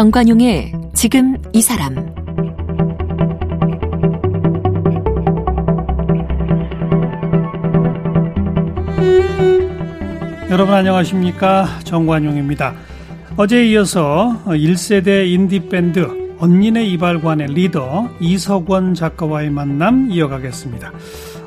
정관용의 지금 이 사람 여러분 안녕하십니까 정관용입니다. 어제에 이어서 1세대 인디밴드 언니네 이발관의 리더 이석원 작가와의 만남 이어가겠습니다.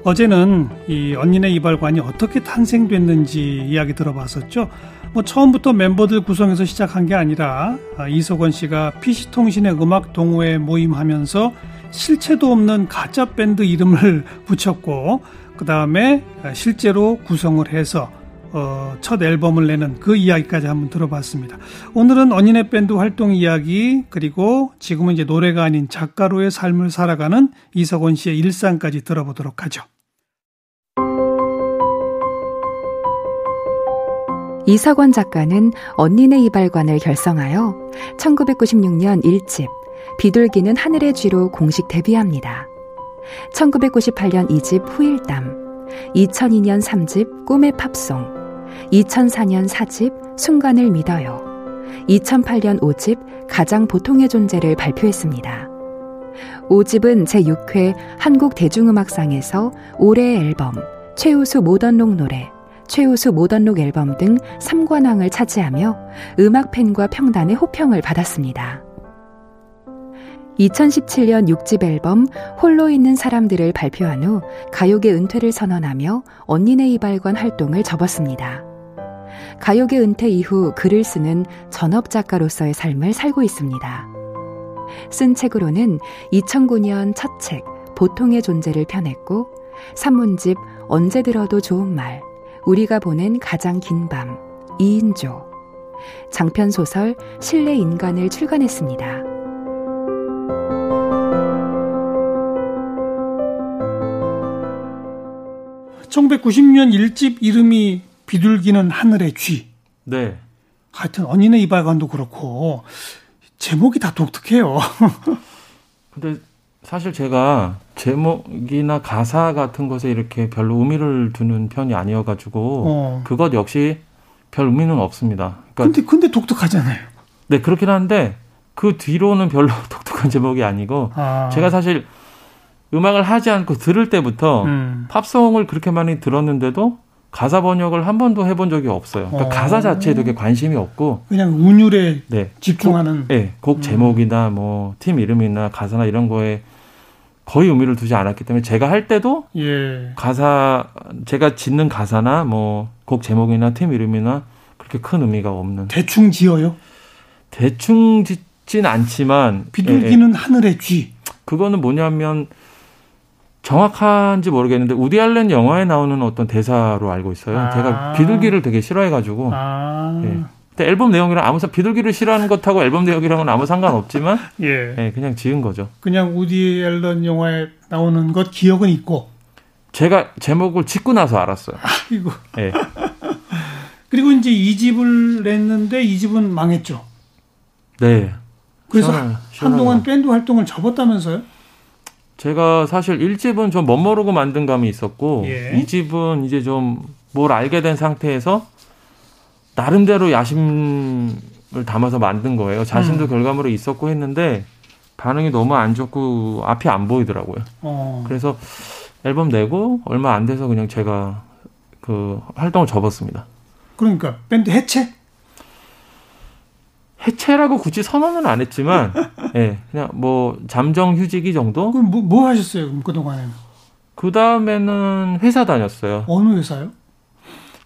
어제는 이 언니네 이발관이 어떻게 탄생됐는지 이야기 들어봤었죠. 뭐 처음부터 멤버들 구성해서 시작한 게 아니라 아, 이석원 씨가 PC통신의 음악 동호회 모임하면서 실체도 없는 가짜 밴드 이름을 붙였고 그 다음에 실제로 구성을 해서 어, 첫 앨범을 내는 그 이야기까지 한번 들어봤습니다. 오늘은 언니네 밴드 활동 이야기 그리고 지금은 이제 노래가 아닌 작가로의 삶을 살아가는 이석원 씨의 일상까지 들어보도록 하죠. 이석원 작가는 언니네 이발관을 결성하여 1996년 1집 비둘기는 하늘의 쥐로 공식 데뷔합니다. 1998년 2집 후일담, 2002년 3집 꿈의 팝송, 2004년 4집 순간을 믿어요. 2008년 5집 가장 보통의 존재를 발표했습니다. 5집은 제6회 한국 대중음악상에서 올해의 앨범, 최우수 모던록 노래, 최우수 모던록 앨범 등 3관왕을 차지하며 음악팬과 평단의 호평을 받았습니다. 2017년 6집 앨범 홀로 있는 사람들을 발표한 후 가요계 은퇴를 선언하며 언니네 이발관 활동을 접었습니다. 가요계 은퇴 이후 글을 쓰는 전업 작가로서의 삶을 살고 있습니다. 쓴 책으로는 2009년 첫 책 보통의 존재를 펴냈고 산문집 언제 들어도 좋은 말 우리가 보낸 가장 긴 밤 2인조 장편 소설 실내 인간을 출간했습니다. 1990년 1집 이름이 비둘기는 하늘의 쥐. 네. 하여튼 언니네 이발관도 그렇고 제목이 다 독특해요. 근데 사실 제가 제목이나 가사 같은 것에 이렇게 별로 의미를 두는 편이 아니어가지고 어. 그것 역시 별 의미는 없습니다. 그러니까 근데 근데 독특하잖아요. 네 그렇긴 한데 그 뒤로는 별로 독특한 제목이 아니고 아. 제가 사실 음악을 하지 않고 들을 때부터 음. 팝송을 그렇게 많이 들었는데도 가사 번역을 한 번도 해본 적이 없어요. 그러니까 어. 가사 자체에 되게 관심이 없고 그냥 운율에 네. 집중하는 곡, 네, 곡 음. 제목이나 뭐 팀 이름이나 가사나 이런 거에 거의 의미를 두지 않았기 때문에 제가 할 때도 예. 가사 제가 짓는 가사나 뭐 곡 제목이나 팀 이름이나 그렇게 큰 의미가 없는 대충 지어요? 대충 짓진 않지만 비둘기는 예, 예. 하늘의 쥐 그거는 뭐냐면 정확한지 모르겠는데 우디 알렌 영화에 나오는 어떤 대사로 알고 있어요. 아. 제가 비둘기를 되게 싫어해가지고. 아. 예. 근데 앨범 내용이랑 아무 비둘기를 싫어하는 것하고 앨범 내용이랑은 아무 상관없지만 예. 예. 그냥 지은 거죠. 그냥 우디 앨런 영화에 나오는 것 기억은 있고. 제가 제목을 짓고 나서 알았어요. 아이고. 예. 그리고 이제 이 집을 냈는데 이 집은 망했죠. 네. 그래서 시원하, 한동안 밴드 활동을 접었다면서요? 제가 사실 1집은 좀 멋모르고 만든 감이 있었고 예. 2집은 이제 좀 뭘 알게 된 상태에서 나름대로 야심을 담아서 만든 거예요. 자신도 음. 결과물이 있었고 했는데 반응이 너무 안 좋고 앞이 안 보이더라고요. 어. 그래서 앨범 내고 얼마 안 돼서 그냥 제가 그 활동을 접었습니다. 그러니까 밴드 해체? 해체라고 굳이 선언은 안 했지만, 예, 네, 그냥 뭐 잠정 휴직이 정도. 그럼 뭐, 뭐 하셨어요 그 동안에는? 그 다음에는 회사 다녔어요. 어느 회사요?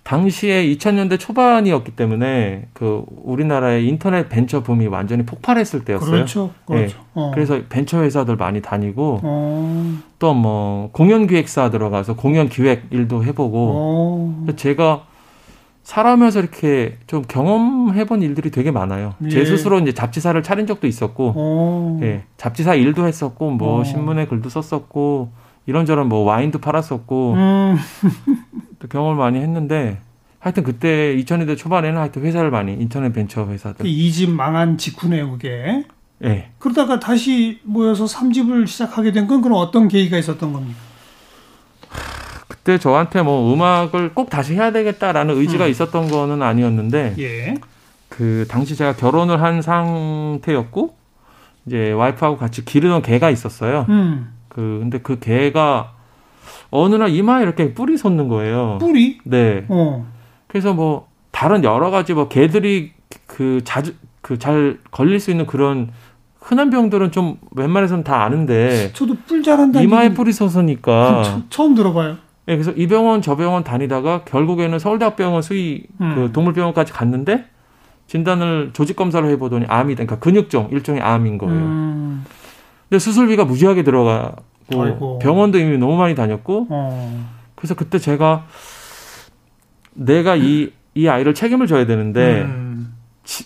당시에 2000년대 초반이었기 때문에 그 우리나라의 인터넷 벤처 붐이 완전히 폭발했을 때였어요. 그렇죠. 그렇죠. 네. 어. 그래서 벤처 회사들 많이 다니고 어. 또뭐 공연 기획사 들어가서 공연 기획 일도 해보고 어. 제가 살아면서 이렇게 좀 경험해본 일들이 되게 많아요. 예. 제 스스로 이제 잡지사를 차린 적도 있었고, 오. 예, 잡지사 일도 했었고, 뭐 오. 신문에 글도 썼었고, 이런저런 뭐 와인도 팔았었고, 음. 또 경험을 많이 했는데, 하여튼 그때 2000년대 초반에는 하여튼 회사를 많이 인터넷 벤처 회사들. 이 집 망한 직후네요, 그게. 예. 그러다가 다시 모여서 3집을 시작하게 된 건 그럼 어떤 계기가 있었던 겁니까? 그때 저한테 뭐 음악을 꼭 다시 해야 되겠다라는 의지가 음. 있었던 거는 아니었는데 예. 그 당시 제가 결혼을 한 상태였고 이제 와이프하고 같이 기르던 개가 있었어요. 음. 그 근데 그 개가 어느 날 이마에 이렇게 뿔이 솟는 거예요. 뿔이? 네. 어. 그래서 뭐 다른 여러 가지 뭐 개들이 그 자주 그 잘 걸릴 수 있는 그런 흔한 병들은 좀 웬만해서는 다 아는데 저도 뿔 잘한다 이마에 뿔이 솟으니까 처음 들어봐요. 네, 그래서 이 병원 저 병원 다니다가 결국에는 서울대학병원 수의 음. 그 동물병원까지 갔는데 진단을 조직 검사를 해보더니 암이 그러니까 근육종 일종의 암인 거예요. 음. 근데 수술비가 무지하게 들어가 고 아이고. 병원도 이미 너무 많이 다녔고 어. 그래서 그때 제가 내가 이 이 아이를 책임을 져야 되는데 음. 지,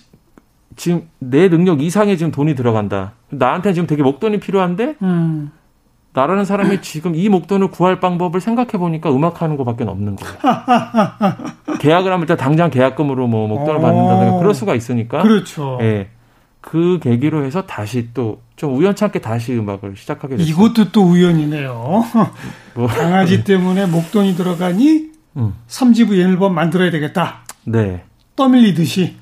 지금 내 능력 이상의 지금 돈이 들어간다. 나한테 지금 되게 목돈이 필요한데 음. 나라는 사람이 지금 이 목돈을 구할 방법을 생각해 보니까 음악하는 것밖에 없는 거예요. 계약을 하면 일단 당장 계약금으로 뭐 목돈을 어. 받는다든가 그럴 수가 있으니까. 그렇죠. 예. 그 계기로 해서 다시 또 좀 우연찮게 다시 음악을 시작하게 됐어요. 이것도 또 우연이네요. 뭐. 강아지 때문에 목돈이 들어가니 음. 3지부 앨범 만들어야 되겠다. 네. 떠밀리듯이.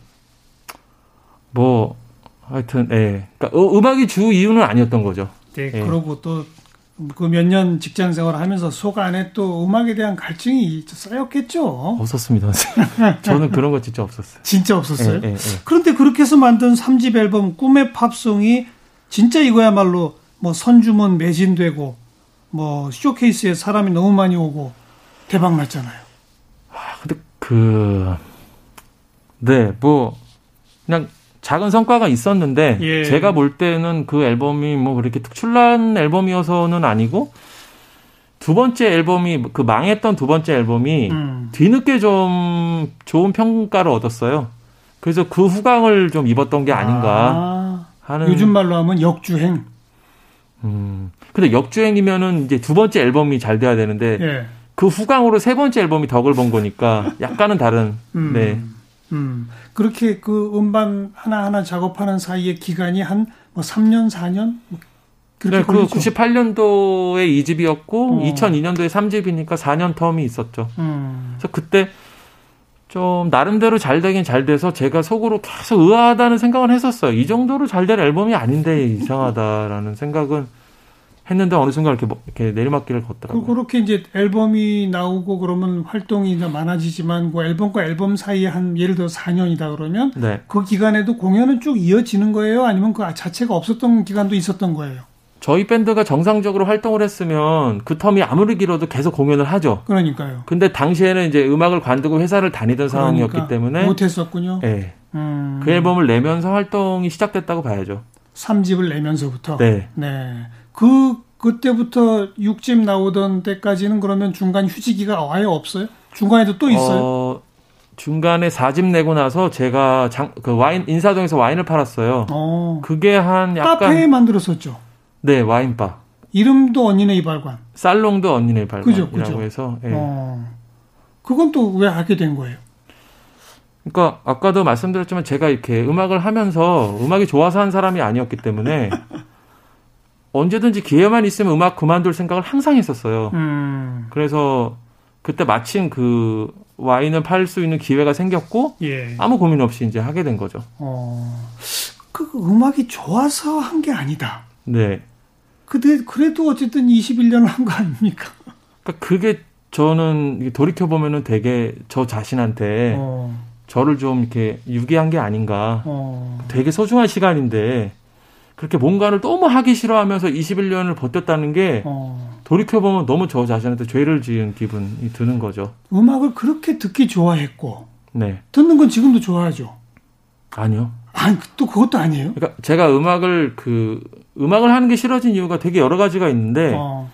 뭐 하여튼 예. 그러니까 어, 음악이 주 이유는 아니었던 거죠. 네. 예. 그러고 또 그 몇 년 직장 생활을 하면서 속 안에 또 음악에 대한 갈증이 쌓였겠죠. 없었습니다. 저는 그런 거 진짜 없었어요. 진짜 없었어요? 예, 예, 예. 그런데 그렇게 해서 만든 3집 앨범 꿈의 팝송이 진짜 이거야말로 뭐 선주문 매진되고 뭐 쇼케이스에 사람이 너무 많이 오고 대박 났잖아요. 아, 근데 그, 네, 뭐, 그냥 작은 성과가 있었는데 예. 제가 볼 때는 그 앨범이 뭐 그렇게 특출난 앨범이어서는 아니고 두 번째 앨범이 그 망했던 두 번째 앨범이 음. 뒤늦게 좀 좋은 평가를 얻었어요. 그래서 그 후광을 좀 입었던 게 아닌가 아, 하는 요즘 말로 하면 역주행. 음. 근데 역주행이면은 이제 두 번째 앨범이 잘 돼야 되는데 예. 그 후광으로 세 번째 앨범이 덕을 본 거니까 약간은 다른. 음. 네. 음, 그렇게 그 음반 하나하나 작업하는 사이에 기간이 한 뭐 3년, 4년? 뭐 그렇게 네, 그 98년도에 2집이었고 어. 2002년도에 3집이니까 4년 텀이 있었죠. 음. 그래서 그때 좀 나름대로 잘 되긴 잘 돼서 제가 속으로 계속 의아하다는 생각을 했었어요. 이 정도로 잘 될 앨범이 아닌데 이상하다라는 생각은 했는데 어느 순간 이렇게, 뭐, 이렇게 내리막길을 걷더라고요. 그, 그렇게 이제 앨범이 나오고 그러면 활동이 많아지지만 그 앨범과 앨범 사이에 한 예를 들어 4년이다 그러면 네. 그 기간에도 공연은 쭉 이어지는 거예요? 아니면 그 자체가 없었던 기간도 있었던 거예요? 저희 밴드가 정상적으로 활동을 했으면 그 텀이 아무리 길어도 계속 공연을 하죠. 그러니까요. 근데 당시에는 이제 음악을 관두고 회사를 다니던 그러니까 상황이었기 때문에 못했었군요. 네. 음. 그 앨범을 내면서 활동이 시작됐다고 봐야죠. 3집을 내면서부터. 네. 네. 그 그때부터 6집 나오던 때까지는 그러면 중간 휴지기가 아예 없어요? 중간에도 또 있어요? 어, 중간에 4집 내고 나서 제가 장, 그 와인 인사동에서 와인을 팔았어요. 어. 그게 한 약간 카페 만들었었죠. 네, 와인바. 이름도 언니네 이발관. 살롱도 언니네 이발관이라고 그죠, 그죠. 해서. 예. 어. 그건 또 왜 하게 된 거예요? 그러니까 아까도 말씀드렸지만 제가 이렇게 음악을 하면서 음악이 좋아서 한 사람이 아니었기 때문에 언제든지 기회만 있으면 음악 그만둘 생각을 항상 했었어요. 음. 그래서 그때 마침 그 와인을 팔 수 있는 기회가 생겼고 예. 아무 고민 없이 이제 하게 된 거죠. 어. 그 음악이 좋아서 한 게 아니다. 네. 근데 그래도 어쨌든 21년을 한 거 아닙니까? 그러니까 그게 저는 돌이켜 보면은 되게 저 자신한테 어. 저를 좀 이렇게 유기한 게 아닌가. 어. 되게 소중한 시간인데 그렇게 뭔가를 너무 하기 싫어하면서 21년을 버텼다는 게 어. 돌이켜 보면 너무 저 자신한테 죄를 지은 기분이 드는 거죠. 음악을 그렇게 듣기 좋아했고 네. 듣는 건 지금도 좋아하죠. 아니요. 아니 또 그것도 아니에요. 그러니까 제가 음악을 그 음악을 하는 게 싫어진 이유가 되게 여러 가지가 있는데 어.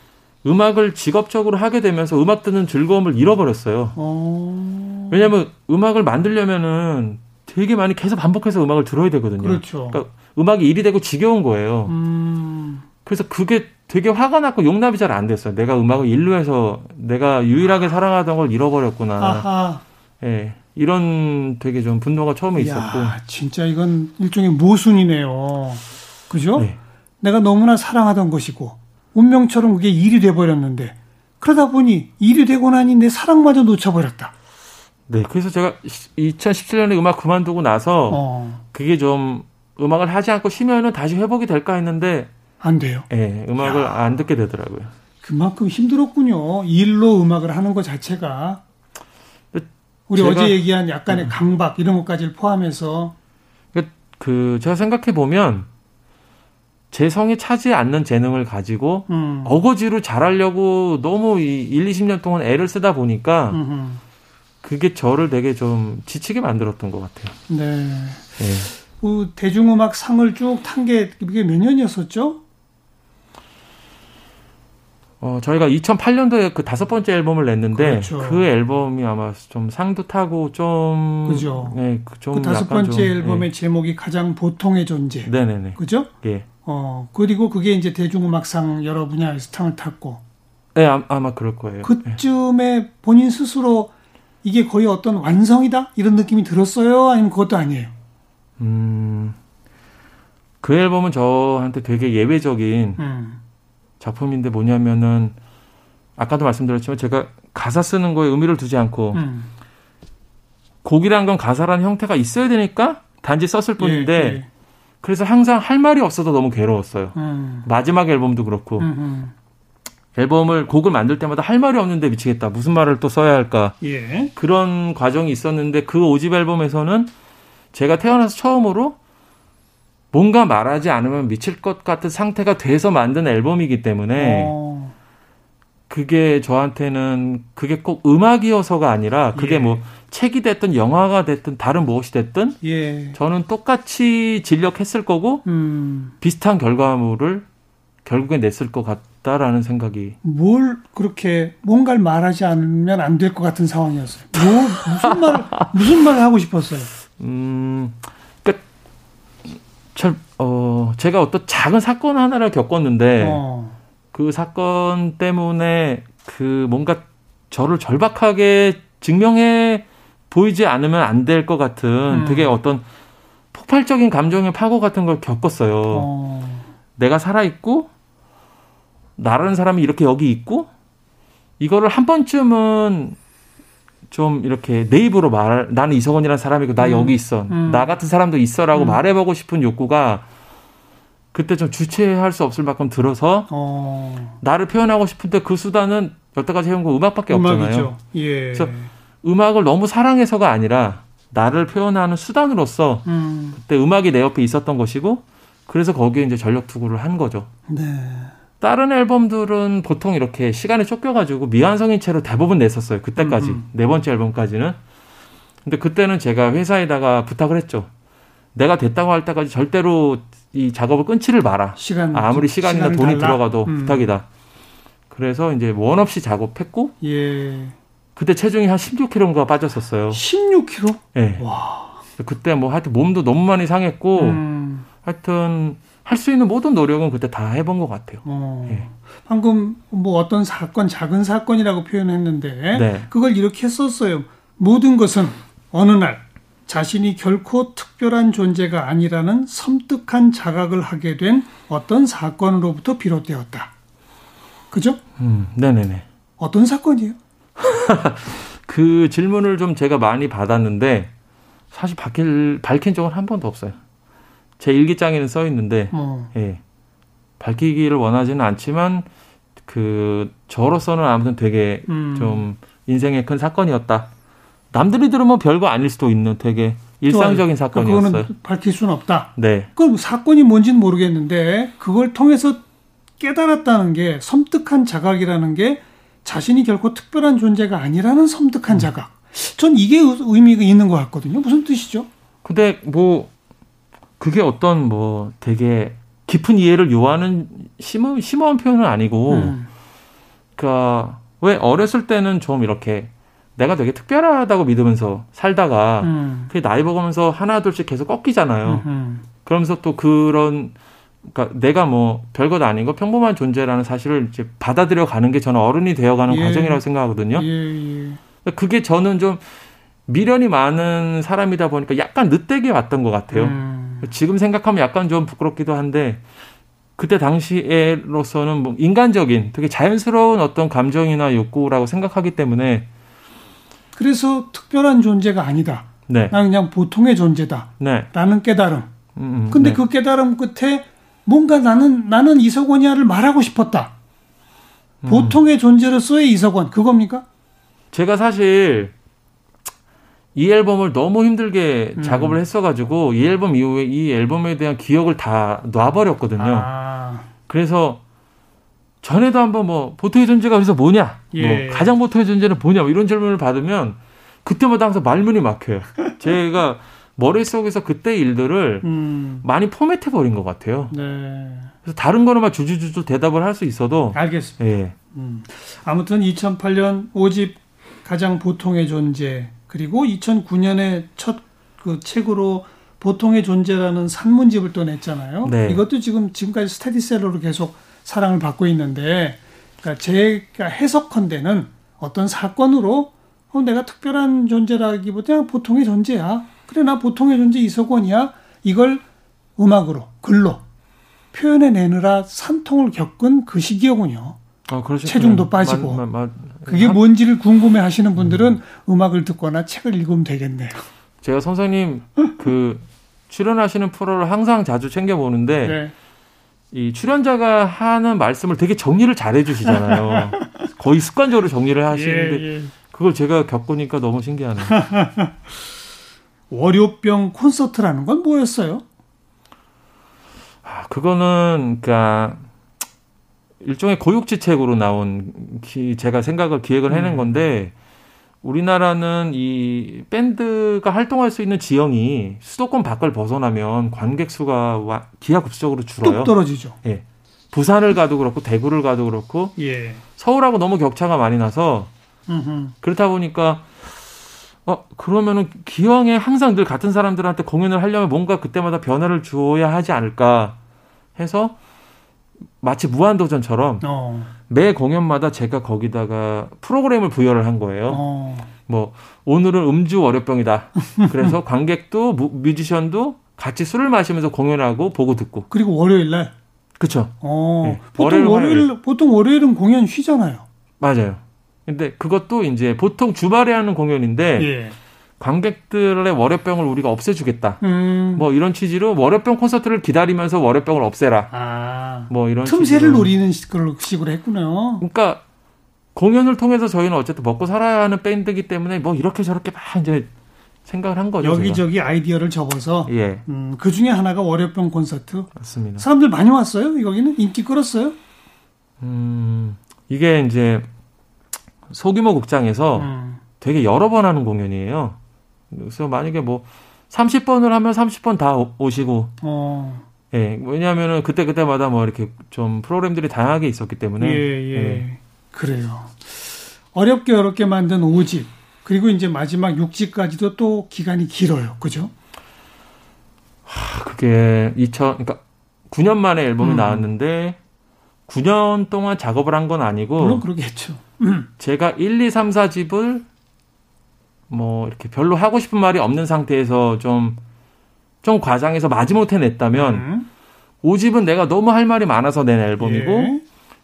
음악을 직업적으로 하게 되면서 음악 듣는 즐거움을 잃어버렸어요. 어. 왜냐하면 음악을 만들려면은 되게 많이 계속 반복해서 음악을 들어야 되거든요. 그렇죠. 그러니까 음악이 일이 되고 지겨운 거예요. 음. 그래서 그게 되게 화가 났고 용납이 잘 안 됐어요. 내가 음악을 일루해서 내가 유일하게 사랑하던 걸 잃어버렸구나. 아하. 예. 이런 되게 좀 분노가 처음에 있었고. 야, 진짜 이건 일종의 모순이네요. 그죠? 네. 내가 너무나 사랑하던 것이고 운명처럼 그게 일이 돼버렸는데 그러다 보니 일이 되고 나니 내 사랑마저 놓쳐버렸다. 네, 그래서 제가 2017년에 음악 그만두고 나서 어. 그게 좀 음악을 하지 않고 쉬면은 다시 회복이 될까 했는데 안 돼요. 예, 네, 음악을 야. 안 듣게 되더라고요. 그만큼 힘들었군요. 일로 음악을 하는 것 자체가 우리 어제 얘기한 약간의 음. 강박 이런 것까지 포함해서 그, 그 제가 생각해 보면 제 성에 차지 않는 재능을 가지고 음. 어거지로 잘하려고 너무 이 1, 20년 동안 애를 쓰다 보니까 음흠. 그게 저를 되게 좀 지치게 만들었던 것 같아요. 네. 네. 그 대중음악 상을 쭉 탄 게 그게 몇 년이었었죠? 어, 저희가 2008년도에 그 다섯 번째 앨범을 냈는데 그렇죠. 그 앨범이 아마 좀 상도 타고 좀 그죠. 네, 좀 그 다섯 번째 좀, 앨범의 네. 제목이 가장 보통의 존재. 네네네. 그죠? 예. 어 그리고 그게 이제 대중음악상 여러 분야에서 상을 탔고. 네, 아마 그럴 거예요. 그쯤에 네. 본인 스스로 이게 거의 어떤 완성이다 이런 느낌이 들었어요? 아니면 그것도 아니에요? 음, 그 앨범은 저한테 되게 예외적인. 음. 작품인데 뭐냐면은 아까도 말씀드렸지만 제가 가사 쓰는 거에 의미를 두지 않고 음. 곡이란 건 가사라는 형태가 있어야 되니까 단지 썼을 뿐인데 예, 예. 그래서 항상 할 말이 없어도 너무 괴로웠어요. 음. 마지막 앨범도 그렇고 음음. 음. 앨범을 곡을 만들 때마다 할 말이 없는데 미치겠다. 무슨 말을 또 써야 할까? 예. 그런 과정이 있었는데 그 5집 앨범에서는 제가 태어나서 처음으로 뭔가 말하지 않으면 미칠 것 같은 상태가 돼서 만든 앨범이기 때문에 어. 그게 저한테는 그게 꼭 음악이어서가 아니라 그게 예. 뭐 책이 됐든 영화가 됐든 다른 무엇이 됐든 예. 저는 똑같이 진력했을 거고 음. 비슷한 결과물을 결국에 냈을 것 같다라는 생각이 뭘 그렇게 뭔가를 말하지 않으면 안 될 것 같은 상황이었어요. 뭐 무슨 말 무슨 말을 하고 싶었어요. 음. 절, 어, 제가 어떤 작은 사건 하나를 겪었는데 어. 그 사건 때문에 그 뭔가 저를 절박하게 증명해 보이지 않으면 안 될 것 같은 음. 되게 어떤 폭발적인 감정의 파고 같은 걸 겪었어요. 어. 내가 살아있고, 나라는 사람이 이렇게 여기 있고, 이거를 한 번쯤은 좀 이렇게 내 입으로 말 나는 이석원이라는 사람이고 나 음. 여기 있어 음. 나 같은 사람도 있어라고 음. 말해보고 싶은 욕구가 그때 좀 주체할 수 없을 만큼 들어서 어. 나를 표현하고 싶은데 그 수단은 여태까지 해온 거 음악밖에 없잖아요. 예. 그래서 음악을 너무 사랑해서가 아니라 나를 표현하는 수단으로서 음. 그때 음악이 내 옆에 있었던 것이고 그래서 거기에 이제 전력 투구를 한 거죠. 네. 다른 앨범들은 보통 이렇게 시간에 쫓겨가지고 미완성인 채로 대부분 냈었어요. 그때까지. 음음. 네 번째 앨범까지는. 근데 그때는 제가 회사에다가 부탁을 했죠. 내가 됐다고 할 때까지 절대로 이 작업을 끊지를 마라. 시간, 아무리 시간이나 돈이 달라? 들어가도 음. 부탁이다. 그래서 이제 원 없이 작업했고, 예. 그때 체중이 한 16kg인가 빠졌었어요. 16kg? 네. 와. 그때 뭐 하여튼 몸도 너무 많이 상했고, 음. 하여튼 할 수 있는 모든 노력은 그때 다 해본 것 같아요. 어. 예. 방금 뭐 어떤 사건, 작은 사건이라고 표현했는데 네. 그걸 이렇게 썼어요. 모든 것은 어느 날 자신이 결코 특별한 존재가 아니라는 섬뜩한 자각을 하게 된 어떤 사건으로부터 비롯되었다. 그죠? 음, 네네네. 어떤 사건이에요? 그 질문을 좀 제가 많이 받았는데 사실 밝힐, 밝힌 적은 한 번도 없어요. 제 일기장에는 써 있는데 어. 예. 밝히기를 원하지는 않지만 그 저로서는 아무튼 되게 음. 좀 인생의 큰 사건이었다. 남들이 들으면 별거 아닐 수도 있는 되게 일상적인 사건이었어요. 그거는 밝힐 수는 없다. 네. 그럼 사건이 뭔지는 모르겠는데 그걸 통해서 깨달았다는 게 섬뜩한 자각이라는 게 자신이 결코 특별한 존재가 아니라는 섬뜩한 음. 자각. 전 이게 의미가 있는 것 같거든요. 무슨 뜻이죠? 근데 뭐 그게 어떤 뭐 되게 깊은 이해를 요하는 심오, 심오한 표현은 아니고, 음. 그니까, 왜 어렸을 때는 좀 이렇게 내가 되게 특별하다고 믿으면서 살다가, 음. 그게 나이 먹으면서 하나 둘씩 계속 꺾이잖아요. 음. 그러면서 또 그런, 그러니까 내가 뭐 별것 아닌 거 평범한 존재라는 사실을 이제 받아들여 가는 게 저는 어른이 되어가는 예. 과정이라고 생각하거든요. 예, 예. 그게 저는 좀 미련이 많은 사람이다 보니까 약간 늦되게 왔던 것 같아요. 음. 지금 생각하면 약간 좀 부끄럽기도 한데 그때 당시에로서는 뭐 인간적인 되게 자연스러운 어떤 감정이나 욕구라고 생각하기 때문에 그래서 특별한 존재가 아니다. 네. 나는 그냥 보통의 존재다. 네. 라는 깨달음. 음, 음, 근데 네. 그 깨달음 끝에 뭔가 나는 나는 이석원이야를 말하고 싶었다. 음. 보통의 존재로서의 이석원 그겁니까? 제가 사실 이 앨범을 너무 힘들게 음. 작업을 했어가지고 이 앨범 이후에 이 앨범에 대한 기억을 다 놔버렸거든요. 아. 그래서 전에도 한번 뭐 보통의 존재가 그래서 뭐냐, 예. 뭐 가장 보통의 존재는 뭐냐 뭐 이런 질문을 받으면 그때마다 항상 말문이 막혀요. 제가 머릿속에서 그때 일들을 음. 많이 포맷해 버린 것 같아요. 네. 그래서 다른 거는 막 주주주주 대답을 할 수 있어도 알겠습니다. 예. 음. 아무튼 2008년 5집 가장 보통의 존재 그리고 2009년에 첫 그 책으로 보통의 존재라는 산문집을 또 냈잖아요. 네. 이것도 지금 지금까지 스테디셀러로 계속 사랑을 받고 있는데 그러니까 제가 해석컨대는 어떤 사건으로 어, 내가 특별한 존재라기보다 보통의 존재야. 그래 나 보통의 존재 이석원이야. 이걸 음악으로 글로 표현해 내느라 산통을 겪은 그 시기였군요. 아, 체중도 빠지고. 마, 마, 마, 그게 뭔지를 궁금해 하시는 분들은 음. 악을 듣거나 책을 읽으면 되겠네요. 제가 선생님 그 출연하시는 프로를 항상 자주 챙겨 보는데 네. 이 출연자가 하는 말씀을 되게 정리를 잘 해주시잖아요. 거의 습관적으로 정리를 하시는데 예, 예. 그걸 제가 겪으니까 너무 신기하네요. 월요병 콘서트라는 건 뭐였어요? 아, 그거는 그러니까 일종의 고육지책으로 나온 기, 제가 생각을 기획을 해낸 음. 건데 우리나라는 이 밴드가 활동할 수 있는 지형이 수도권 밖을 벗어나면 관객 수가 기하급수적으로 줄어요. 뚝 떨어지죠. 예. 부산을 가도 그렇고 대구를 가도 그렇고 예. 서울하고 너무 격차가 많이 나서 음흠. 그렇다 보니까 어 그러면은 기왕에 항상 늘 같은 사람들한테 공연을 하려면 뭔가 그때마다 변화를 주어야 하지 않을까 해서 마치 무한도전처럼 어. 매 공연마다 제가 거기다가 프로그램을 부여를 한 거예요. 어. 뭐 오늘은 음주 월요병이다. 그래서 관객도 뮤지션도 같이 술을 마시면서 공연하고 보고 듣고. 그리고 월요일 날. 그렇죠. 어. 네. 보통 월요일, 월요일 보통 월요일은 공연 쉬잖아요. 맞아요. 근데 그것도 이제 보통 주말에 하는 공연인데 예. 관객들의 월요병을 우리가 없애주겠다. 음. 뭐 이런 취지로 월요병 콘서트를 기다리면서 월요병을 없애라. 아. 뭐 이런 틈새를 취지로. 노리는 식으로 했구나요. 그러니까 공연을 통해서 저희는 어쨌든 먹고 살아야 하는 밴드이기 때문에 뭐 이렇게 저렇게 막 이제 생각을 한 거죠. 여기저기 제가. 아이디어를 접어서 예. 음, 그 중에 하나가 월요병 콘서트. 맞습니다. 사람들 많이 왔어요. 여기는 인기 끌었어요. 음 이게 이제 소규모 극장에서 음. 되게 여러 번 하는 공연이에요. 그래서 만약에 뭐 30번을 하면 30번 다 오시고. 어. 예, 왜냐하면은 그때 그때마다 뭐 이렇게 좀 프로그램들이 다양하게 있었기 때문에. 예, 예. 예. 그래요. 어렵게 어렵게 만든 5집 그리고 이제 마지막 6집까지도 또 기간이 길어요. 그죠? 하, 그게 2000 그러니까 9년 만에 앨범이 음. 나왔는데 9년 동안 작업을 한 건 아니고 물론 그러겠죠. 음. 제가 1, 2, 3, 4집을 뭐 이렇게 별로 하고 싶은 말이 없는 상태에서 좀, 좀 과장해서 마지못해 냈다면 음. 5집은 내가 너무 할 말이 많아서 낸 앨범이고 예.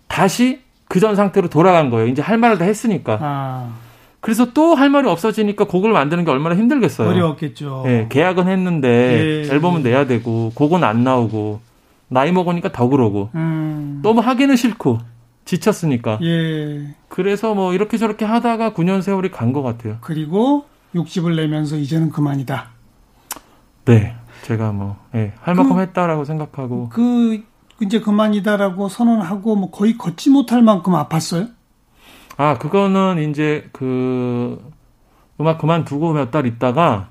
다시 그전 상태로 돌아간 거예요. 이제 할 말을 다 했으니까. 아. 그래서 또 할 말이 없어지니까 곡을 만드는 게 얼마나 힘들겠어요. 어려웠겠죠. 예, 계약은 했는데 예. 앨범은 내야 되고 곡은 안 나오고 나이 먹으니까 더 그러고 음. 너무 하기는 싫고 지쳤으니까. 예. 그래서 뭐 이렇게 저렇게 하다가 9년 세월이 간 것 같아요. 그리고 60을 내면서 이제는 그만이다. 네. 제가 뭐, 예, 할 만큼 그, 했다라고 생각하고. 그, 이제 그만이다라고 선언하고 뭐 거의 걷지 못할 만큼 아팠어요? 아, 그거는 이제 그, 음악 그만두고 몇 달 있다가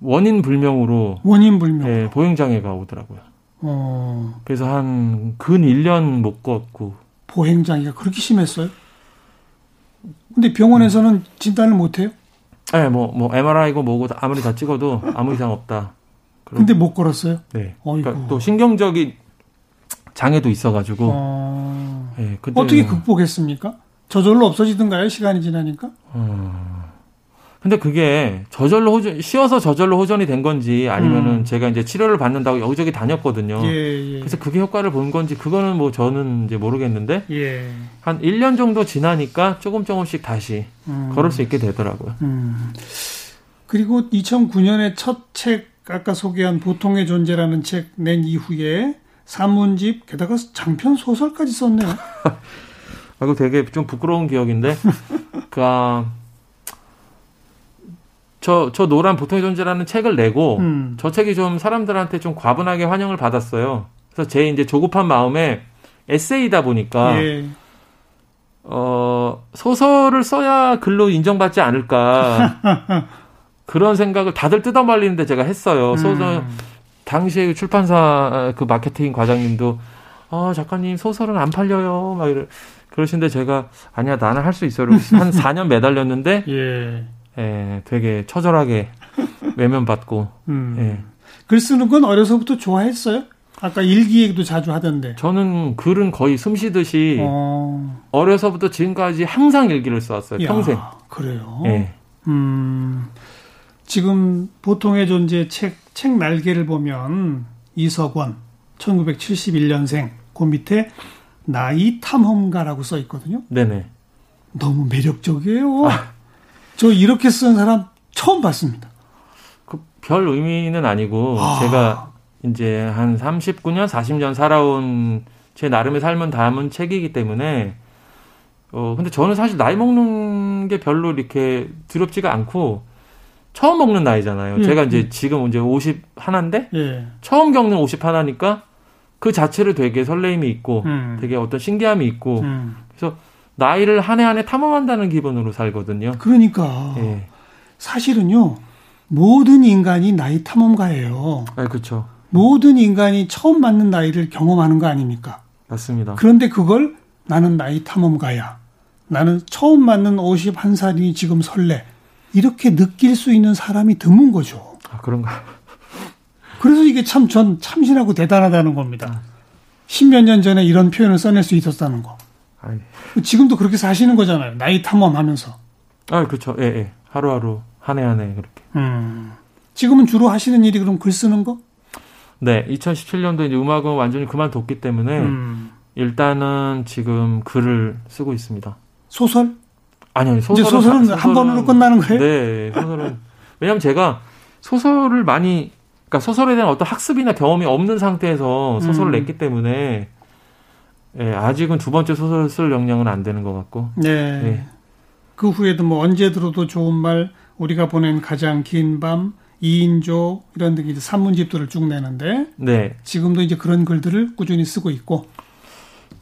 원인 불명으로. 원인 불명. 예, 보행장애가 오더라고요. 어. 그래서 한 근 1년 못 걷고. 보행장애가 그렇게 심했어요? 근데 병원에서는 진단을 못 해요? 네, 뭐, 뭐, MRI고 뭐고 아무리 다 찍어도 아무 이상 없다. 근데 못 걸었어요? 네. 그러니까 또 신경적인 장애도 있어가지고. 어... 네, 어떻게 극복했습니까? 저절로 없어지던가요? 시간이 지나니까? 어... 근데 그게 저절로 호전, 쉬어서 저절로 호전이 된 건지 아니면은 음. 제가 이제 치료를 받는다고 여기저기 다녔거든요. 예, 예. 그래서 그게 효과를 본 건지 그거는 뭐 저는 이제 모르겠는데 예. 한 1년 정도 지나니까 조금 조금씩 다시 음. 걸을 수 있게 되더라고요. 음. 그리고 2009년에 첫 책 아까 소개한 보통의 존재라는 책 낸 이후에 산문집 게다가 장편 소설까지 썼네요. 아, 그 되게 좀 부끄러운 기억인데, 그, 아, 저, 저 노란 보통의 존재라는 책을 내고, 음. 저 책이 좀 사람들한테 좀 과분하게 환영을 받았어요. 그래서 제 이제 조급한 마음에 에세이다 보니까, 예. 어, 소설을 써야 글로 인정받지 않을까. 그런 생각을 다들 뜯어말리는데 제가 했어요. 소설, 음. 당시에 출판사 그 마케팅 과장님도, 아, 작가님 소설은 안 팔려요. 막 이러, 그러신데 제가, 아니야, 나는 할 수 있어요. 한 4년 매달렸는데, 예. 예, 되게 처절하게 외면받고. 음. 예. 글 쓰는 건 어려서부터 좋아했어요? 아까 일기예도 자주 하던데. 저는 글은 거의 숨 쉬듯이 어. 어려서부터 지금까지 항상 일기를 써왔어요. 야, 평생. 그래요. 예. 음. 지금 보통의 존재 책, 책 날개를 보면 이석원, 1971년생, 그 밑에 나이 탐험가라고 써 있거든요. 네네. 너무 매력적이에요. 아. 저 이렇게 쓴 사람 처음 봤습니다. 그 별 의미는 아니고 아. 제가 이제 한 39년, 40년 살아온 제 나름의 삶은 담은 책이기 때문에 어 근데 저는 사실 나이 먹는 게 별로 이렇게 두렵지가 않고 처음 먹는 나이잖아요. 예. 제가 이제 예. 지금 이제 50 하나인데 예. 처음 겪는 50 하나니까 그 자체를 되게 설레임이 있고 음. 되게 어떤 신기함이 있고 음. 그래서 나이를 한 해 한 해 탐험한다는 기분으로 살거든요. 그러니까 예. 사실은요 모든 인간이 나이 탐험가예요. 네, 그렇죠. 모든 인간이 처음 맞는 나이를 경험하는 거 아닙니까? 맞습니다. 그런데 그걸 나는 나이 탐험가야. 나는 처음 맞는 51살이 지금 설레. 이렇게 느낄 수 있는 사람이 드문 거죠. 아, 그런가? 그래서 이게 참 전 참신하고 대단하다는 겁니다. 십몇 년 전에 이런 표현을 써낼 수 있었다는 거. 아이. 지금도 그렇게 사시는 거잖아요. 나이 탐험하면서. 아, 그렇죠. 예, 예. 하루하루 한 해 한 해 그렇게. 음. 지금은 주로 하시는 일이 그럼 글 쓰는 거? 네, 2017년도 이제 음악은 완전히 그만뒀기 때문에 음. 일단은 지금 글을 쓰고 있습니다. 소설? 아니요, 소설은, 이제 소설은, 소설은 한 번으로 끝나는 거예요? 네, 소설은 왜냐하면 제가 소설을 많이 그러니까 소설에 대한 어떤 학습이나 경험이 없는 상태에서 소설을 음. 냈기 때문에 예, 아직은 두 번째 소설을 쓸 역량은 안 되는 것 같고. 네. 예. 그 후에도 뭐 언제 들어도 좋은 말, 우리가 보낸 가장 긴 밤, 2인조 이런 등의 산문집들을 쭉 내는데. 네. 지금도 이제 그런 글들을 꾸준히 쓰고 있고.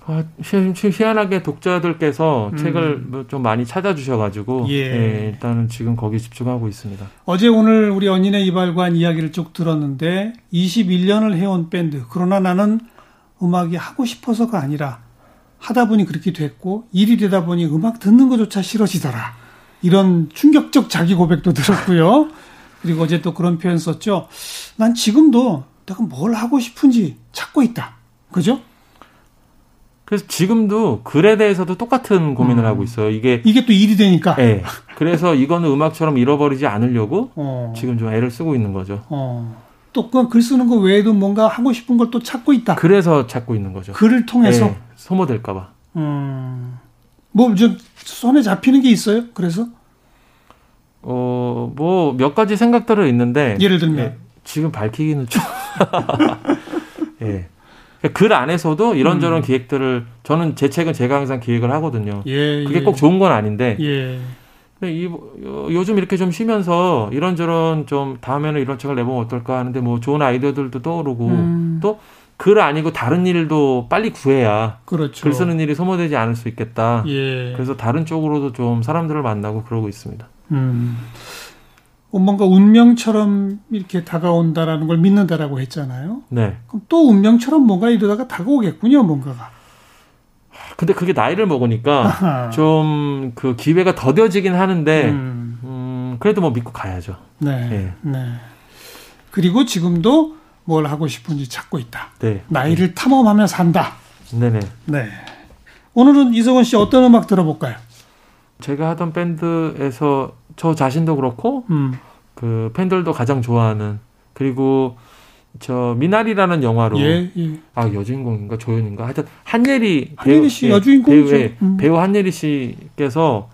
아, 희 한하게 독자들께서 음. 책을 뭐좀 많이 찾아주셔가지고 예. 예. 일단은 지금 거기 집중하고 있습니다. 어제 오늘 우리 언니네 이발관 이야기를 쭉 들었는데 21년을 해온 밴드 그러나 나는 음악이 하고 싶어서가 아니라 하다 보니 그렇게 됐고 일이 되다 보니 음악 듣는 것조차 싫어지더라. 이런 충격적 자기 고백도 들었고요. 그리고 어제 또 그런 표현 썼죠. 난 지금도 내가 뭘 하고 싶은지 찾고 있다. 그죠? 그래서 지금도 글에 대해서도 똑같은 고민을 음. 하고 있어요. 이게 이게 또 일이 되니까. 네. 그래서 이거는 음악처럼 잃어버리지 않으려고 어. 지금 좀 애를 쓰고 있는 거죠. 어. 또글 쓰는 거 외에도 뭔가 하고 싶은 걸 또 찾고 있다. 그래서 찾고 있는 거죠. 글을 통해서 네, 소모될까봐. 음, 뭐좀 손에 잡히는 게 있어요? 그래서 어, 뭐 몇 가지 생각들은 있는데 예를 들면 예, 지금 밝히기는 좀. 예. 글 안에서도 이런저런 음. 기획들을 저는 제 책은 제가 항상 기획을 하거든요. 예, 그게 예. 꼭 좋은 건 아닌데. 예. 이, 요즘 이렇게 좀 쉬면서 이런저런 좀 다음에는 이런 책을 내보면 어떨까 하는데 뭐 좋은 아이디어들도 떠오르고 음. 또글 아니고 다른 일도 빨리 구해야 그렇죠. 글 쓰는 일이 소모되지 않을 수 있겠다. 예. 그래서 다른 쪽으로도 좀 사람들을 만나고 그러고 있습니다. 음. 어, 뭔가 운명처럼 이렇게 다가온다라는 걸 믿는다라고 했잖아요. 네. 그럼 또 운명처럼 뭔가 이러다가 다가오겠군요, 뭔가가. 근데 그게 나이를 먹으니까 좀 그 기회가 더뎌지긴 하는데 음. 음. 그래도 뭐 믿고 가야죠. 네. 네. 네. 그리고 지금도 뭘 하고 싶은지 찾고 있다. 네. 나이를 네. 탐험하며 산다. 네네. 네. 오늘은 이석원 씨 어떤 음악 들어볼까요? 제가 하던 밴드에서 저 자신도 그렇고 음. 그 팬들도 가장 좋아하는 그리고 저 미나리라는 영화로 예, 예. 아 여주인공인가 조연인가 하여튼 한예리 한예리 씨 배우, 여주인공이죠. 배우, 음. 배우 한예리 씨께서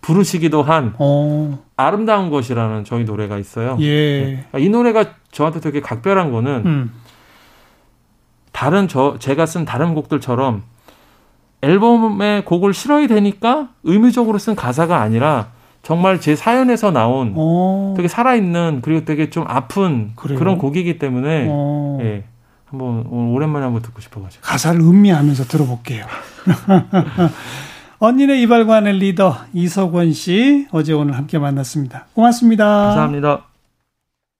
부르시기도 한 어. 아름다운 것이라는 저희 노래가 있어요. 예. 네. 이 노래가 저한테 되게 각별한 거는 음. 다른 저 제가 쓴 다른 곡들처럼 앨범에 곡을 실어야 되니까 의무적으로 쓴 가사가 아니라 정말 제 사연에서 나온 오. 어. 되게 살아있는 그리고 되게 좀 아픈 그래요? 그런 곡이기 때문에 오. 어. 예, 한번 오랜만에 한번 듣고 싶어가지고 가사를 음미하면서 들어볼게요. 언니네 이발관의 리더 이석원 씨 어제 오늘 함께 만났습니다. 고맙습니다. 감사합니다.